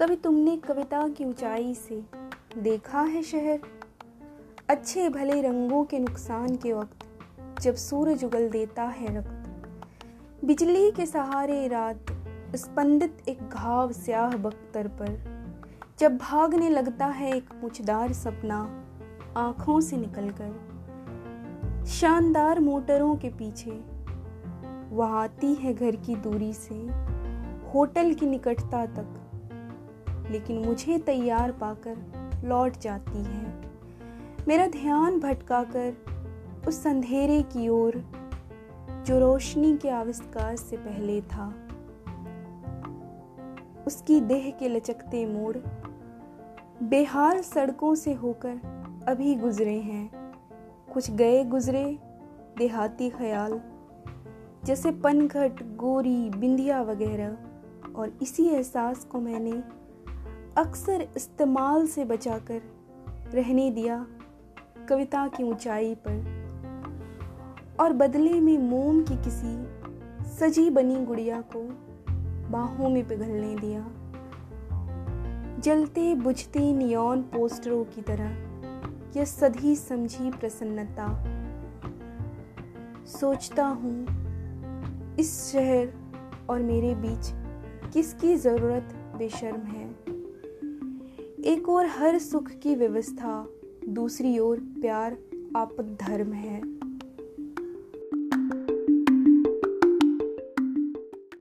कभी तुमने कविता की ऊंचाई से देखा है शहर? अच्छे भले रंगों के नुकसान के वक्त जब सूरज उगल देता है रक्त। बिजली के सहारे रात स्पंदित एक घाव स्याह बख्तर पर जब भागने लगता है एक मुछदार सपना आँखों से निकलकर। शानदार मोटरों के पीछे वह आती है घर की दूरी से होटल की निकटता तक। लेकिन मुझे तैयार पाकर लौट जाती है। मेरा ध्यान भटकाकर उस अंधेरे की ओर, जो रोशनी के आविष्कार से पहले था। उसकी देह के लचकते मोड़ बेहाल सड़कों से होकर अभी गुजरे हैं। कुछ गए गुजरे देहाती ख्याल, जैसे पनघट, गोरी, बिंदिया वगैरह, और इसी एहसास को मैंने अक्सर इस्तेमाल से बचाकर रहने दिया कविता की ऊंचाई पर और बदले में मोम की किसी सजी बनी गुड़िया को बाहों में पिघलने दिया। जलते बुझते नियॉन पोस्टरों की तरह यह सधी समझी प्रसन्नता। सोचता हूँ, इस शहर और मेरे बीच किसकी ज़रूरत बेशर्म है? एक ओर हर सुख की व्यवस्था दूसरी ओर प्यार आपद धर्म है।